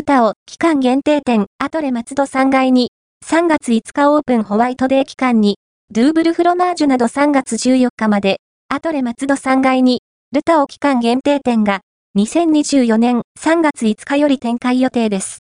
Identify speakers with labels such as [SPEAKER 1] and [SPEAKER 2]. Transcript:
[SPEAKER 1] ルタオ期間限定店アトレ松戸3階に3月5日オープンホワイトデー期間にドゥーブルフロマージュなど3月14日までアトレ松戸3階にルタオ期間限定店が2024年3月5日より展開予定です。